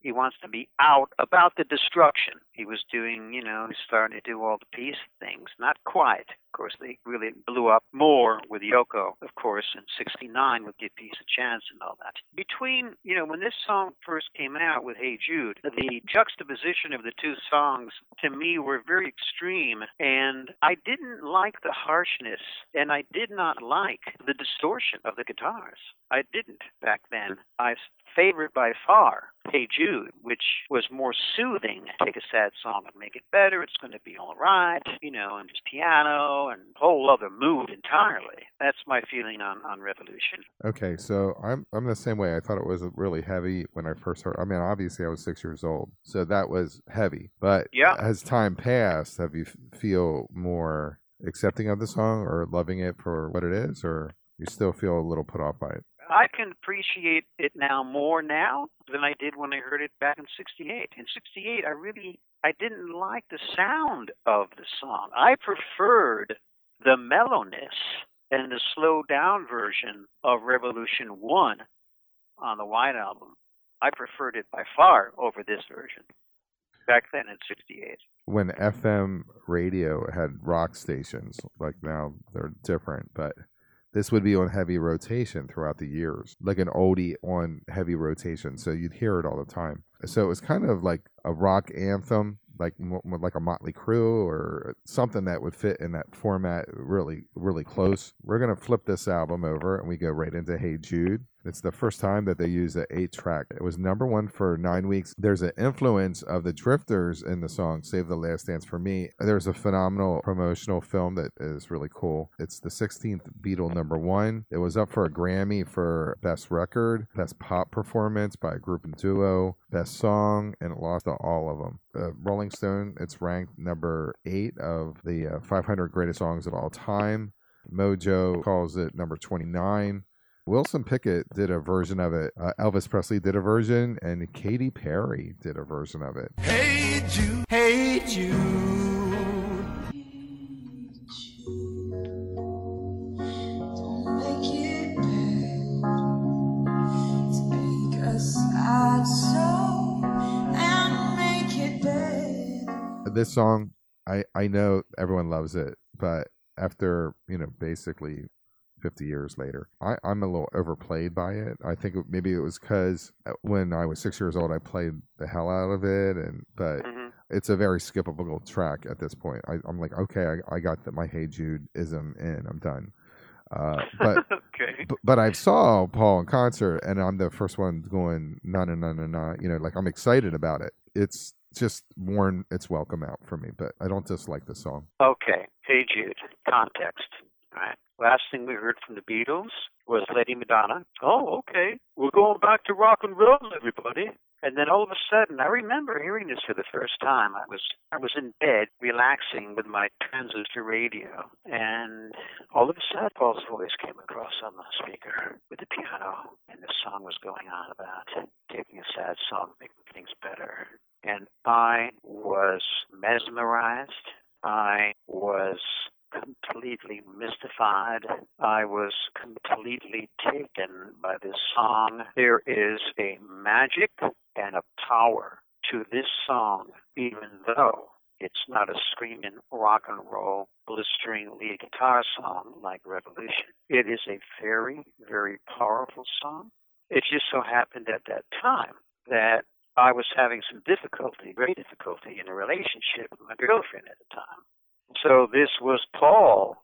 S3: he wants to be out about the destruction. He was doing, you know, he's starting to do all the peace things. Not quite, Of course, they really blew up more with Yoko, of course, in 69 with Give Peace a Chance and all that. Between, you know, when this song first came out with Hey Jude, the juxtaposition of the two songs to me were very extreme, and I didn't like the harshness, and I did not like the distortion of the guitars. I didn't back then. I favored by far Hey Jude, which was more soothing. Take a sad song and make it better. It's going to be all right, you know, and just piano and whole other mood entirely. That's my feeling on, on Revolution.
S1: Okay, so I'm I'm the same way. I thought it was really heavy when I first heard. I mean, obviously I was six years old, so that was heavy. But
S3: Yeah.
S1: as time passed, have you f- feel more accepting of the song or loving it for what it is, or you still feel a little put off by it?
S3: I can appreciate it now more now than I did when I heard it back in 68. In 68, I really I didn't like the sound of the song. I preferred the mellowness and the slowed down version of Revolution 1 on the White Album. I preferred it by far over this version back then in 68.
S1: When FM radio had rock stations, like now they're different, but this would be on heavy rotation throughout the years, like an oldie on heavy rotation. So you'd hear it all the time. So it was kind of like a rock anthem, like like a Motley Crue or something that would fit in that format really, really close. We're gonna flip this album over and we go right into Hey Jude. It's the first time that they use an eight track. It was number one for nine weeks. There's an influence of the Drifters in the song Save the Last Dance for me. There's a phenomenal promotional film that is really cool. It's the 16th Beatle number one. It was up for a Grammy for Best Record, Best Pop Performance by a group and duo, Best Song, and it lost to all of them. Uh, Rolling Stone, it's ranked number eight of the uh, 500 greatest songs of all time. Mojo calls it number 29. Wilson Pickett did a version of it. Uh, Elvis Presley did a version, and Katy Perry did a version of it.
S5: Hey Jude, hey Jude.
S1: This song, I I know everyone loves it, but after you know basically 50 years later, I I'm a little overplayed by it. I think maybe it was because when I was six years old, I played the hell out of it, and but
S3: hmm
S1: it's a very skippable track at this point. I, I'm like, okay, I, I got the, my Hey Jude ism in. I'm done. Uh, but
S3: okay.
S1: but, but I saw Paul in concert, and I'm the first one going no no no no no. You know, like I'm excited about it. It's just worn its welcome out for me, but I don't dislike the song.
S3: Okay. Hey Jude. Context. Right. Last thing we heard from the Beatles was Lady Madonna. Oh, okay. We're going back to rock and roll, everybody. And then all of a sudden, I remember hearing this for the first time. I was I was in bed relaxing with my transistor radio, and all of a sudden, Paul's voice came across on the speaker with the piano, and the song was going on about taking a sad song, making things better. And I was mesmerized. I was completely mystified. I was completely taken by this song. There is a magic and a power to this song, even though it's not a screaming rock and roll, blistering lead guitar song like Revolution. It is a very, very powerful song. It just so happened at that time that I was having some difficulty, great difficulty, in a relationship with my girlfriend at the time. So this was Paul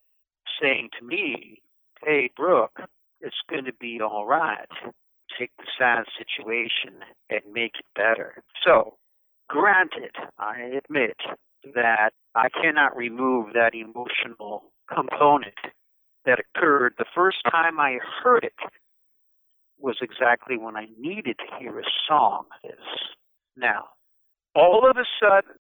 S3: saying to me, Hey, Brooke, it's going to be all right. Take the sad situation and make it better. So, granted, I admit that I cannot remove that emotional component that occurred the first time I heard it was exactly when I needed to hear a song this. Now, all of a sudden,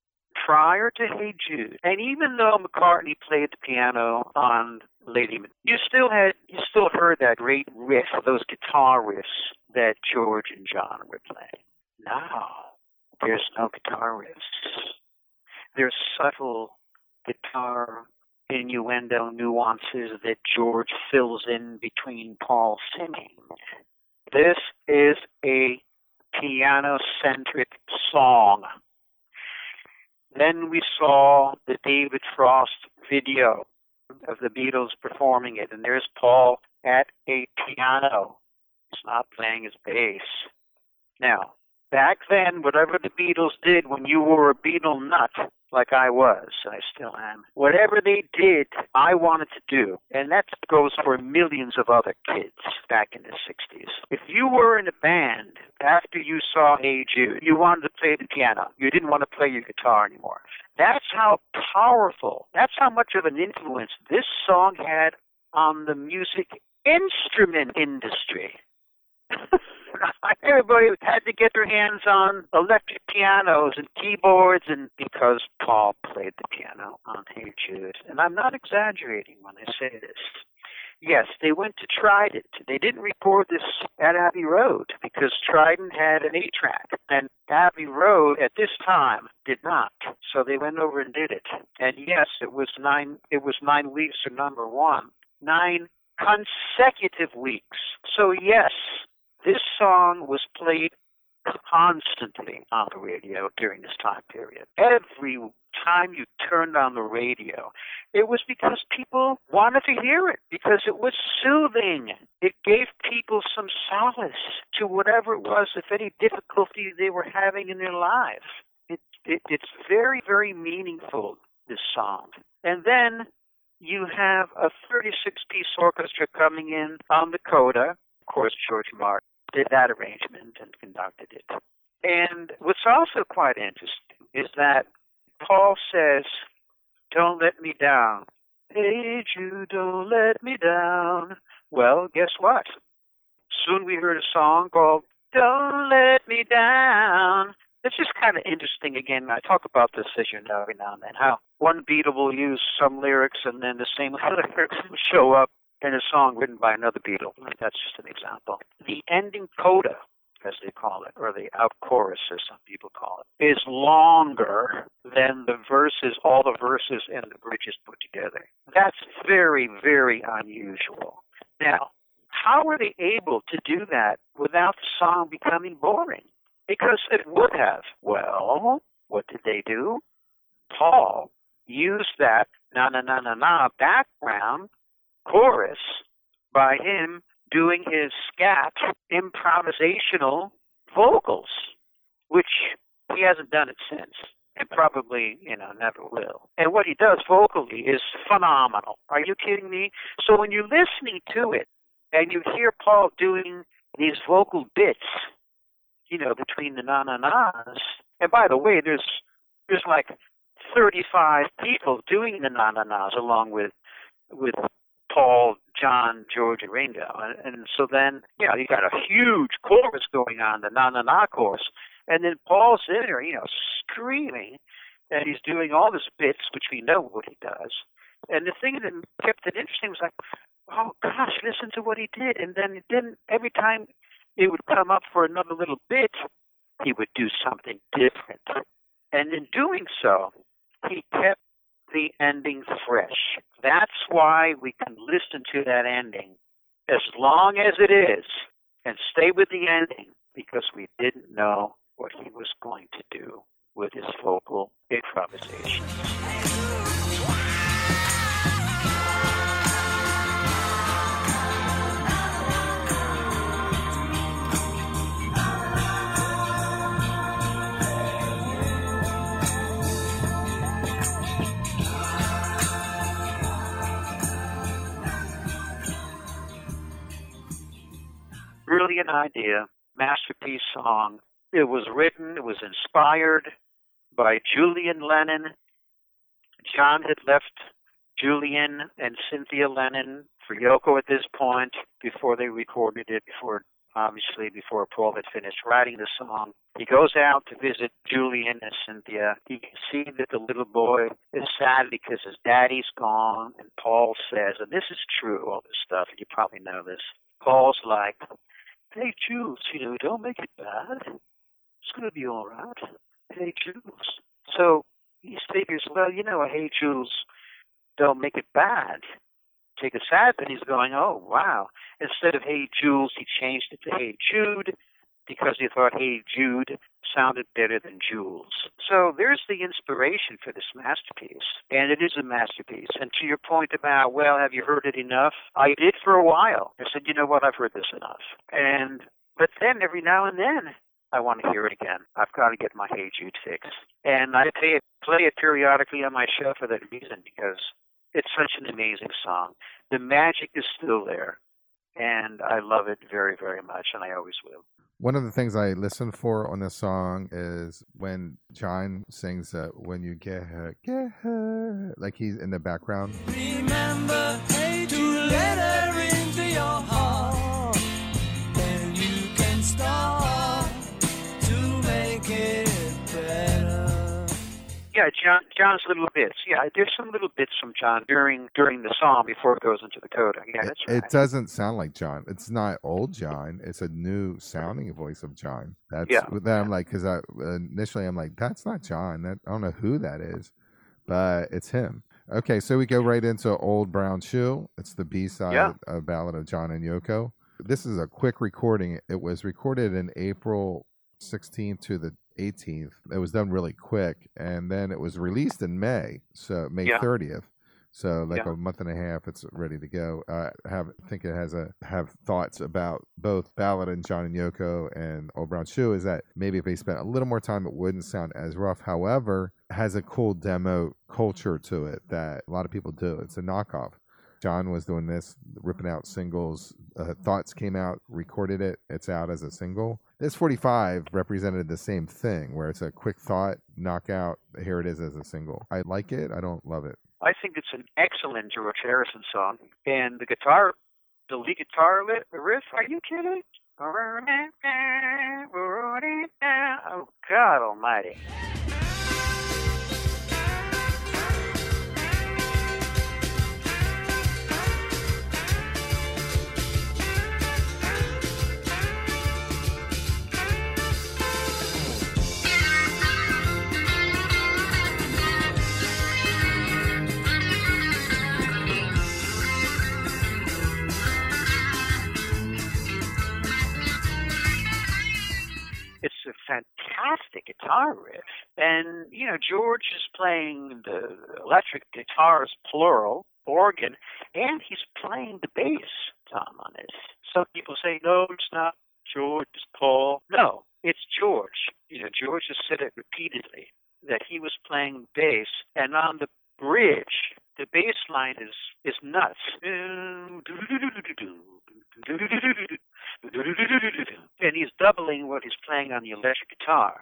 S3: prior to Hey Jude, and even though McCartney played the piano on Lady you still had you still heard that great riff, those guitar riffs that George and John were playing. Now, there's no guitar riffs. There's subtle guitar innuendo nuances that George fills in between Paul singing. This is a piano centric song. Then we saw the David Frost video, of the Beatles performing it, and there's Paul at a piano. He's not playing his bass. Now, back then, whatever the Beatles did when you were a Beatle nut, like I was, I still am, whatever they did, I wanted to do. And that goes for millions of other kids back in the 60s. If you were in a band after you saw Hey Jude, you wanted to play the piano. You didn't want to play your guitar anymore. That's how powerful, that's how much of an influence this song had on the music instrument industry. Everybody had to get their hands on electric pianos and keyboards, and because Paul played the piano on Hey Jude. And I'm not exaggerating when I say this. Yes, they went to Trident. They didn't record this at Abbey Road because Trident had an eight track, and Abbey Road at this time did not. So they went over and did it. And yes, it was nine. It was nine weeks for number one. Nine consecutive weeks. So yes, this song was played constantly on the radio during this time period. Every time you turned on the radio, it was because people wanted to hear it, because it was soothing. It gave people some solace to whatever it was, if any difficulty they were having in their lives. It, it, it's very, very meaningful, this song. And then you have a 36 piece orchestra coming in on the coda. Of course, George Martin did that arrangement and conducted it. And what's also quite interesting is that Paul says, Don't let me down. Hey, Jude, don't let me down. Well, guess what? Soon we heard a song called Don't Let Me Down. It's just kind of interesting again. I talk about this, as you know, every now and then, how one Beatle will use some lyrics and then the same lyrics show up in a song written by another Beatle. That's just an example. The ending coda, as they call it, or the out chorus, as some people call it, is longer than the verses, all the verses and the bridges put together. That's very, very unusual. Now, how were they able to do that without the song becoming boring? Because it would have. Well, what did they do? Paul used that na na na na na background chorus by him doing his scat improvisational vocals, which he hasn't done it since and probably, you know, never will. And what he does vocally is phenomenal. Are you kidding me? So when you're listening to it and you hear Paul doing these vocal bits, you know, between the na na nas, and by the way, there's there's like 35 people doing the na na nas along with with Paul, John, George, and Ringo. And, and so then, you know, you got a huge chorus going on, the na na na chorus. And then Paul's in there, you know, screaming, and he's doing all these bits, which we know what he does. And the thing that kept it interesting was like, oh gosh, listen to what he did. And then didn't, every time it would come up for another little bit, he would do something different. And in doing so, he kept the ending fresh. That's why we can listen to that ending as long as it is and stay with the ending because we didn't know what he was going to do with his vocal improvisation. Brilliant idea, masterpiece song. It was written, it was inspired by Julian Lennon. John had left Julian and Cynthia Lennon for Yoko at this point before they recorded it, before obviously before Paul had finished writing the song. He goes out to visit Julian and Cynthia. He can see that the little boy is sad because his daddy's gone. And Paul says, and this is true, all this stuff, you probably know this. Paul's like, hey, Jules, you know, don't make it bad. It's going to be all right. Hey, Jules. So he figures, well, you know, hey, Jules, don't make it bad. Take a sad, and he's going, oh, wow. Instead of hey, Jules, he changed it to hey, Jude. Because he thought Hey Jude sounded better than Jules. So there's the inspiration for this masterpiece, and it is a masterpiece. And to your point about, well, have you heard it enough? I did for a while. I said, you know what, I've heard this enough. And but then every now and then I want to hear it again. I've got to get my Hey Jude fix. And I play it, play it periodically on my show for that reason because it's such an amazing song. The magic is still there. And I love it very, very much, and I always will.
S1: One of the things I listen for on this song is when John sings uh, "When You Get Her, Get Her," like he's in the background.
S4: Remember to let her into your heart,
S3: Yeah, John, John's little bits. Yeah, there's some little bits from John during during the song before it goes into the coda. Yeah, that's
S1: it,
S3: right.
S1: it doesn't sound like John. It's not old John. It's a new sounding voice of John. That's
S3: Yeah.
S1: that I'm like because I initially I'm like that's not John. That I don't know who that is, but it's him. Okay, so we go right into Old Brown Shoe. It's the B side
S3: Yeah.
S1: of Ballad of John and Yoko. This is a quick recording. It was recorded in April 16th to the 18th. It was done really quick, and then it was released in May, so May
S3: Yeah.
S1: 30th. So like
S3: Yeah.
S1: a month and a half, it's ready to go. I have think it has a have thoughts about both Ballad and John and Yoko and Old Brown Shoe. Is that maybe if they spent a little more time, it wouldn't sound as rough. However, it has a cool demo culture to it that a lot of people do. It's a knockoff. John was doing this, ripping out singles. Uh, Thoughts came out, recorded it. It's out as a single. This 45 represented the same thing, where it's a quick thought, knockout. Here it is as a single. I like it. I don't love it.
S3: I think it's an excellent George Harrison song, and the guitar, the lead guitar li- the riff. Are you kidding? Oh God Almighty! It's a fantastic guitar riff, and you know George is playing the electric guitars plural organ, and he's playing the bass Tom on this. Some people say no, it's not George, it's Paul. No, it's George. You know George has said it repeatedly that he was playing bass, and on the bridge, the bass line is is nuts. And he's doubling what he's playing on the electric guitar,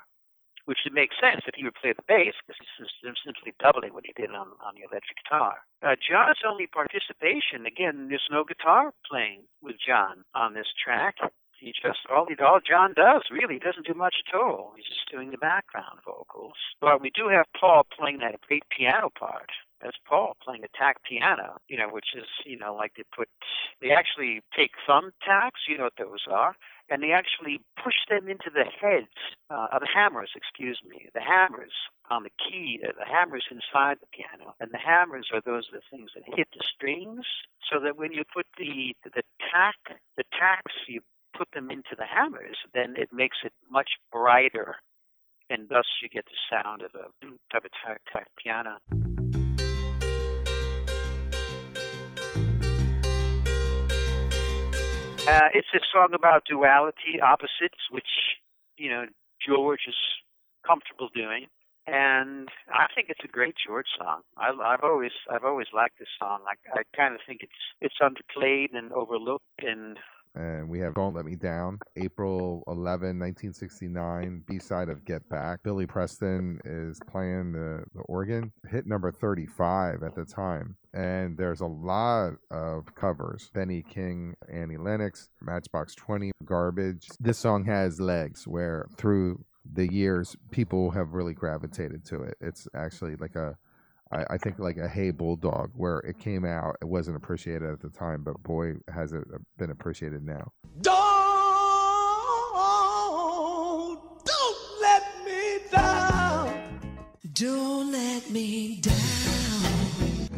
S3: which would make sense if he would play the bass because he's simply doubling what he did on, on the electric guitar. Uh, John's only participation, again, there's no guitar playing with John on this track. He just all he all John does really doesn't do much at all. He's just doing the background vocals. But we do have Paul playing that great piano part. That's Paul playing a tack piano, you know, which is you know like they put they actually take thumbtacks, you know what those are, and they actually push them into the heads uh, of the hammers. Excuse me, the hammers on the key, uh, the hammers inside the piano, and the hammers are those the things that hit the strings, so that when you put the the tack the tacks you put them into the hammers, then it makes it much brighter, and thus you get the sound of a type of tack tack piano. Uh, it's a song about duality, opposites, which you know George is comfortable doing, and I think it's a great George song. I, I've always I've always liked this song. I, I kind of think it's it's underplayed and overlooked, and
S1: And we have Don't Let Me Down, April 11, 1969, B side of Get Back. Billy Preston is playing the, the organ, hit number 35 at the time. And there's a lot of covers Benny King, Annie Lennox, Matchbox 20, Garbage. This song has legs where through the years, people have really gravitated to it. It's actually like a I, I think like a Hey Bulldog, where it came out, it wasn't appreciated at the time, but boy, has it been appreciated now.
S4: Don't, don't let me down. Don't let me down.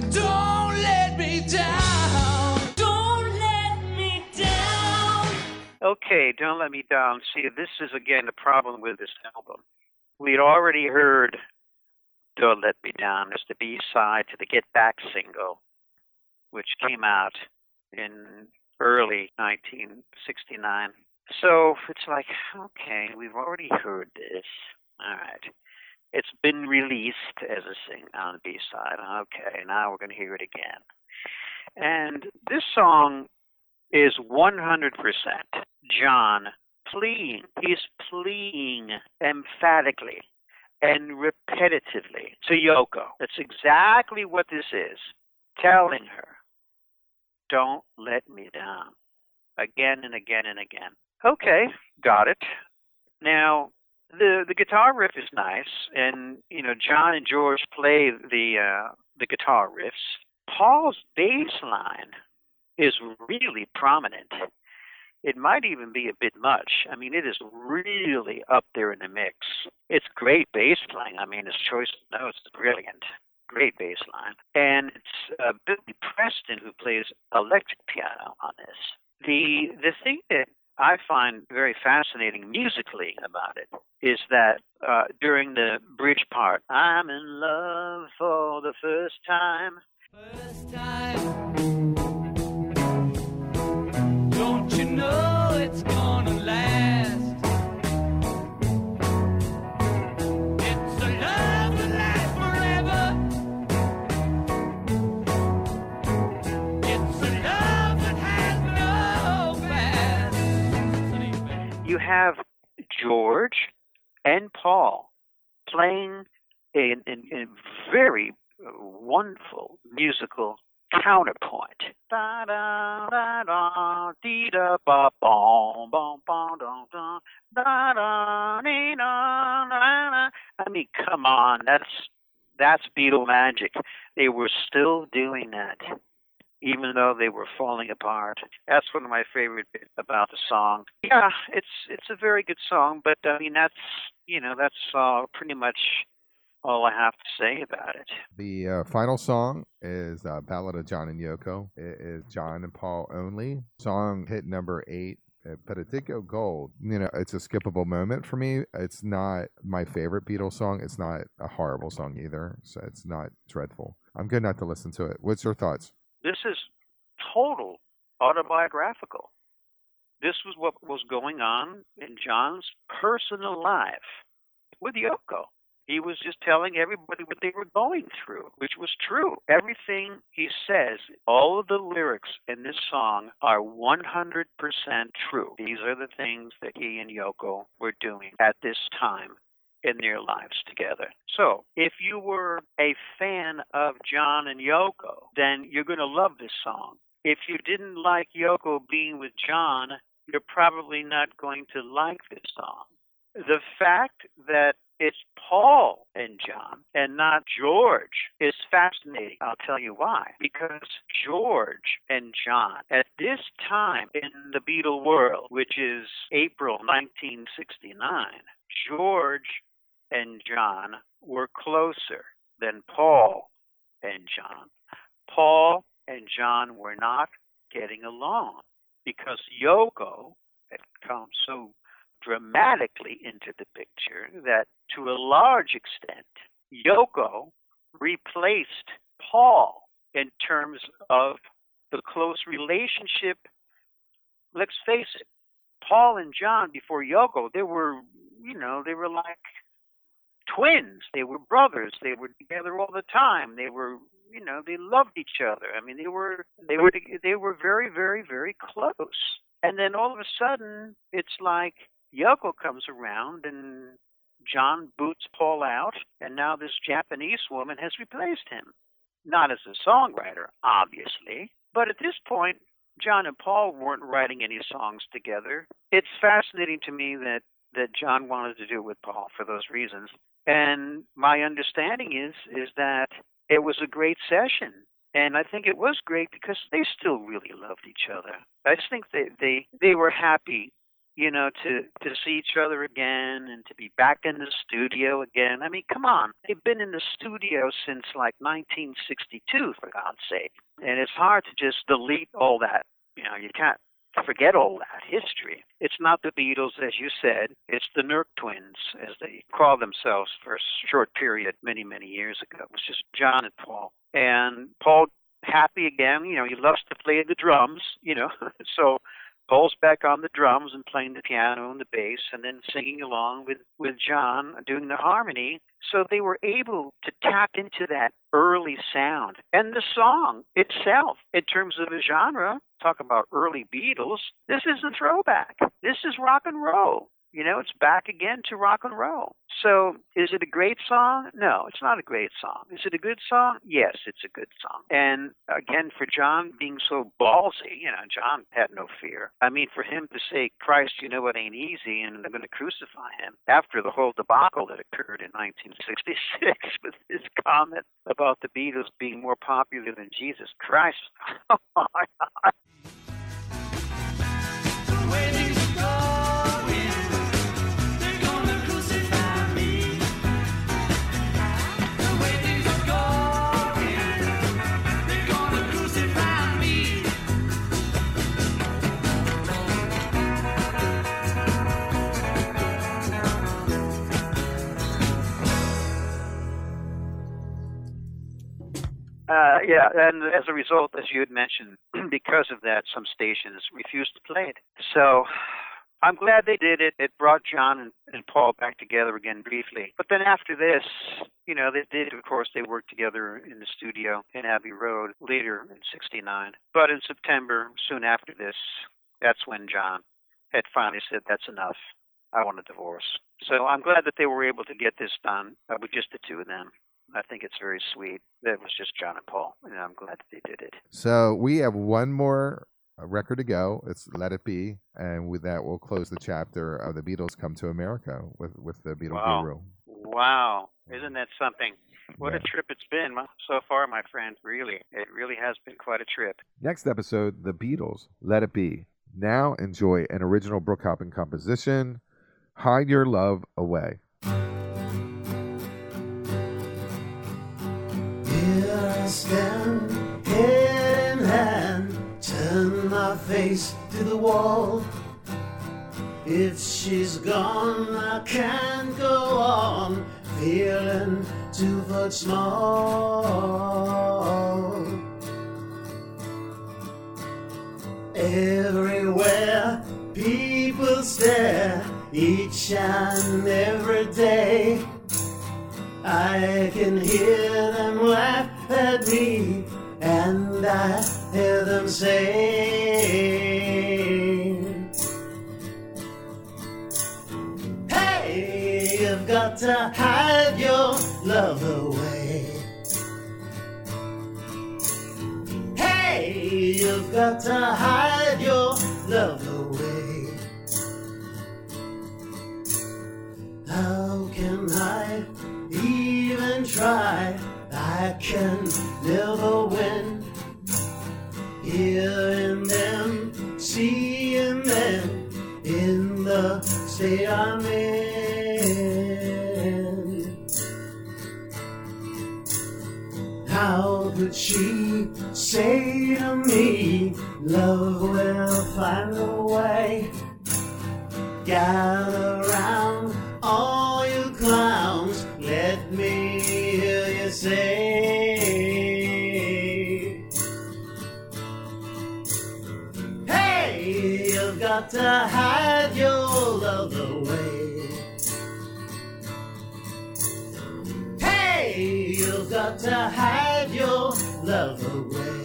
S4: Don't let me down. Don't let me down.
S3: Okay, Don't Let Me Down. See, this is again the problem with this album. We'd already heard Don't Let Me Down as the B side to the Get Back single, which came out in early 1969. So it's like, okay, we've already heard this. All right. It's been released as a sing on B side. Okay, now we're going to hear it again. And this song is 100% John pleading. He's pleading emphatically and repetitively to Yoko. That's exactly what this is. Telling her, don't let me down. Again and again and again. Okay, got it. Now, the the guitar riff is nice, and you know John and George play the uh, the guitar riffs. Paul's bass line is really prominent. It might even be a bit much. I mean, it is really up there in the mix. It's great bass playing. I mean, his choice of notes is brilliant. Great bass line. And it's uh, Billy Preston who plays electric piano on this. The the thing that I find very fascinating musically about it is that uh, during the bridge part, I'm in love for the first time.
S4: First time. You know it's gonna last? It's a love that lasts forever. It's a love that has no past.
S3: You have George and Paul playing a, a, a very wonderful musical counterpoint. I mean, come on, that's that's Beatle magic. They were still doing that, even though they were falling apart. That's one of my favorite bits about the song. Yeah, it's it's a very good song, but I mean that's you know that's uh, pretty much all I have to say about it.
S1: The uh, final song is uh, Ballad of John and Yoko. It is John and Paul only. Song hit number eight. uh, But it did go gold. You know, it's a skippable moment for me. It's not my favorite Beatles song. It's not a horrible song either. So it's not dreadful. I'm good not to listen to it. What's your thoughts?
S3: This is total autobiographical. This was what was going on in John's personal life with Yoko. He was just telling everybody what they were going through, which was true. Everything he says, all of the lyrics in this song are 100% true. These are the things that he and Yoko were doing at this time in their lives together. So, if you were a fan of John and Yoko, then you're going to love this song. If you didn't like Yoko being with John, you're probably not going to like this song. The fact that it's Paul and John and not George is fascinating. I'll tell you why. Because George and John, at this time in the Beatle world, which is April 1969, George and John were closer than Paul and John. Paul and John were not getting along because Yoko had come so dramatically into the picture that to a large extent, Yoko replaced Paul in terms of the close relationship. Let's face it, Paul and John before Yoko, they were, you know, they were like twins. They were brothers. They were together all the time. They were, you know, they loved each other. I mean, they were, they were, they were very, very, very close. And then all of a sudden, it's like Yoko comes around and John boots Paul out, and now this Japanese woman has replaced him. Not as a songwriter, obviously, but at this point, John and Paul weren't writing any songs together. It's fascinating to me that that John wanted to do it with Paul for those reasons. And my understanding is is that it was a great session. And I think it was great because they still really loved each other. I just think they they, they were happy you know, to to see each other again and to be back in the studio again. I mean, come on, they've been in the studio since like 1962, for God's sake, and it's hard to just delete all that. You know, you can't forget all that history. It's not the Beatles, as you said. It's the Nerk twins, as they called themselves for a short period many, many years ago. It was just John and Paul. And Paul, happy again, you know, he loves to play the drums, you know, so Paul's back on the drums and playing the piano and the bass and then singing along with, with John doing the harmony. So they were able to tap into that early sound. And the song itself, in terms of a genre, talk about early Beatles, this is a throwback. This is rock and roll. You know, it's back again to rock and roll. So, is it a great song? No, it's not a great song. Is it a good song? Yes, it's a good song. And again, for John being so ballsy, you know, John had no fear. I mean, for him to say, Christ, you know it ain't easy, and they're going to crucify him after the whole debacle that occurred in 1966 with his comment about the Beatles being more popular than Jesus Christ. Oh, my God. Uh, yeah, and as a result, as you had mentioned, because of that, some stations refused to play it. So I'm glad they did it. It brought John and, and Paul back together again briefly. But then after this, you know, they did, of course, they worked together in the studio in Abbey Road later in 69. But in September, soon after this, that's when John had finally said, that's enough. I want a divorce. So I'm glad that they were able to get this done uh, with just the two of them. I think it's very sweet that it was just John and Paul, and I'm glad that they did it.
S1: So we have one more uh, record to go. It's "Let It Be," and with that, we'll close the chapter of the Beatles come to America with with the Beatles
S3: Wow.
S1: Guru.
S3: Wow, isn't that something? What
S1: Yeah.
S3: a trip it's been so far, my friend. Really, it really has been quite a trip.
S1: Next episode, the Beatles, "Let It Be." Now enjoy an original Brooke Hoppin composition, "Hide Your Love Away."
S7: Stand, head in hand, turn my face to the wall. If she's gone, I can't go on, feeling two foot small. Everywhere people stare, each and every day. I can hear say, Hey, you've got to hide your love away. Hey, you've got to hide your love away. How can I even try? I can never win. Hearing them, seeing them in the state I'm in. How could she say to me, Love will find a way? Gather round, all you clowns, let me hear you say. Got to hide your love away. Hey, you've got to hide your love away.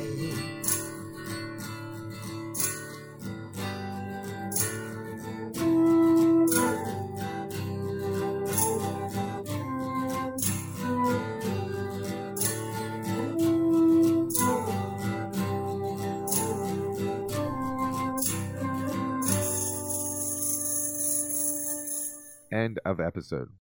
S1: End of episode.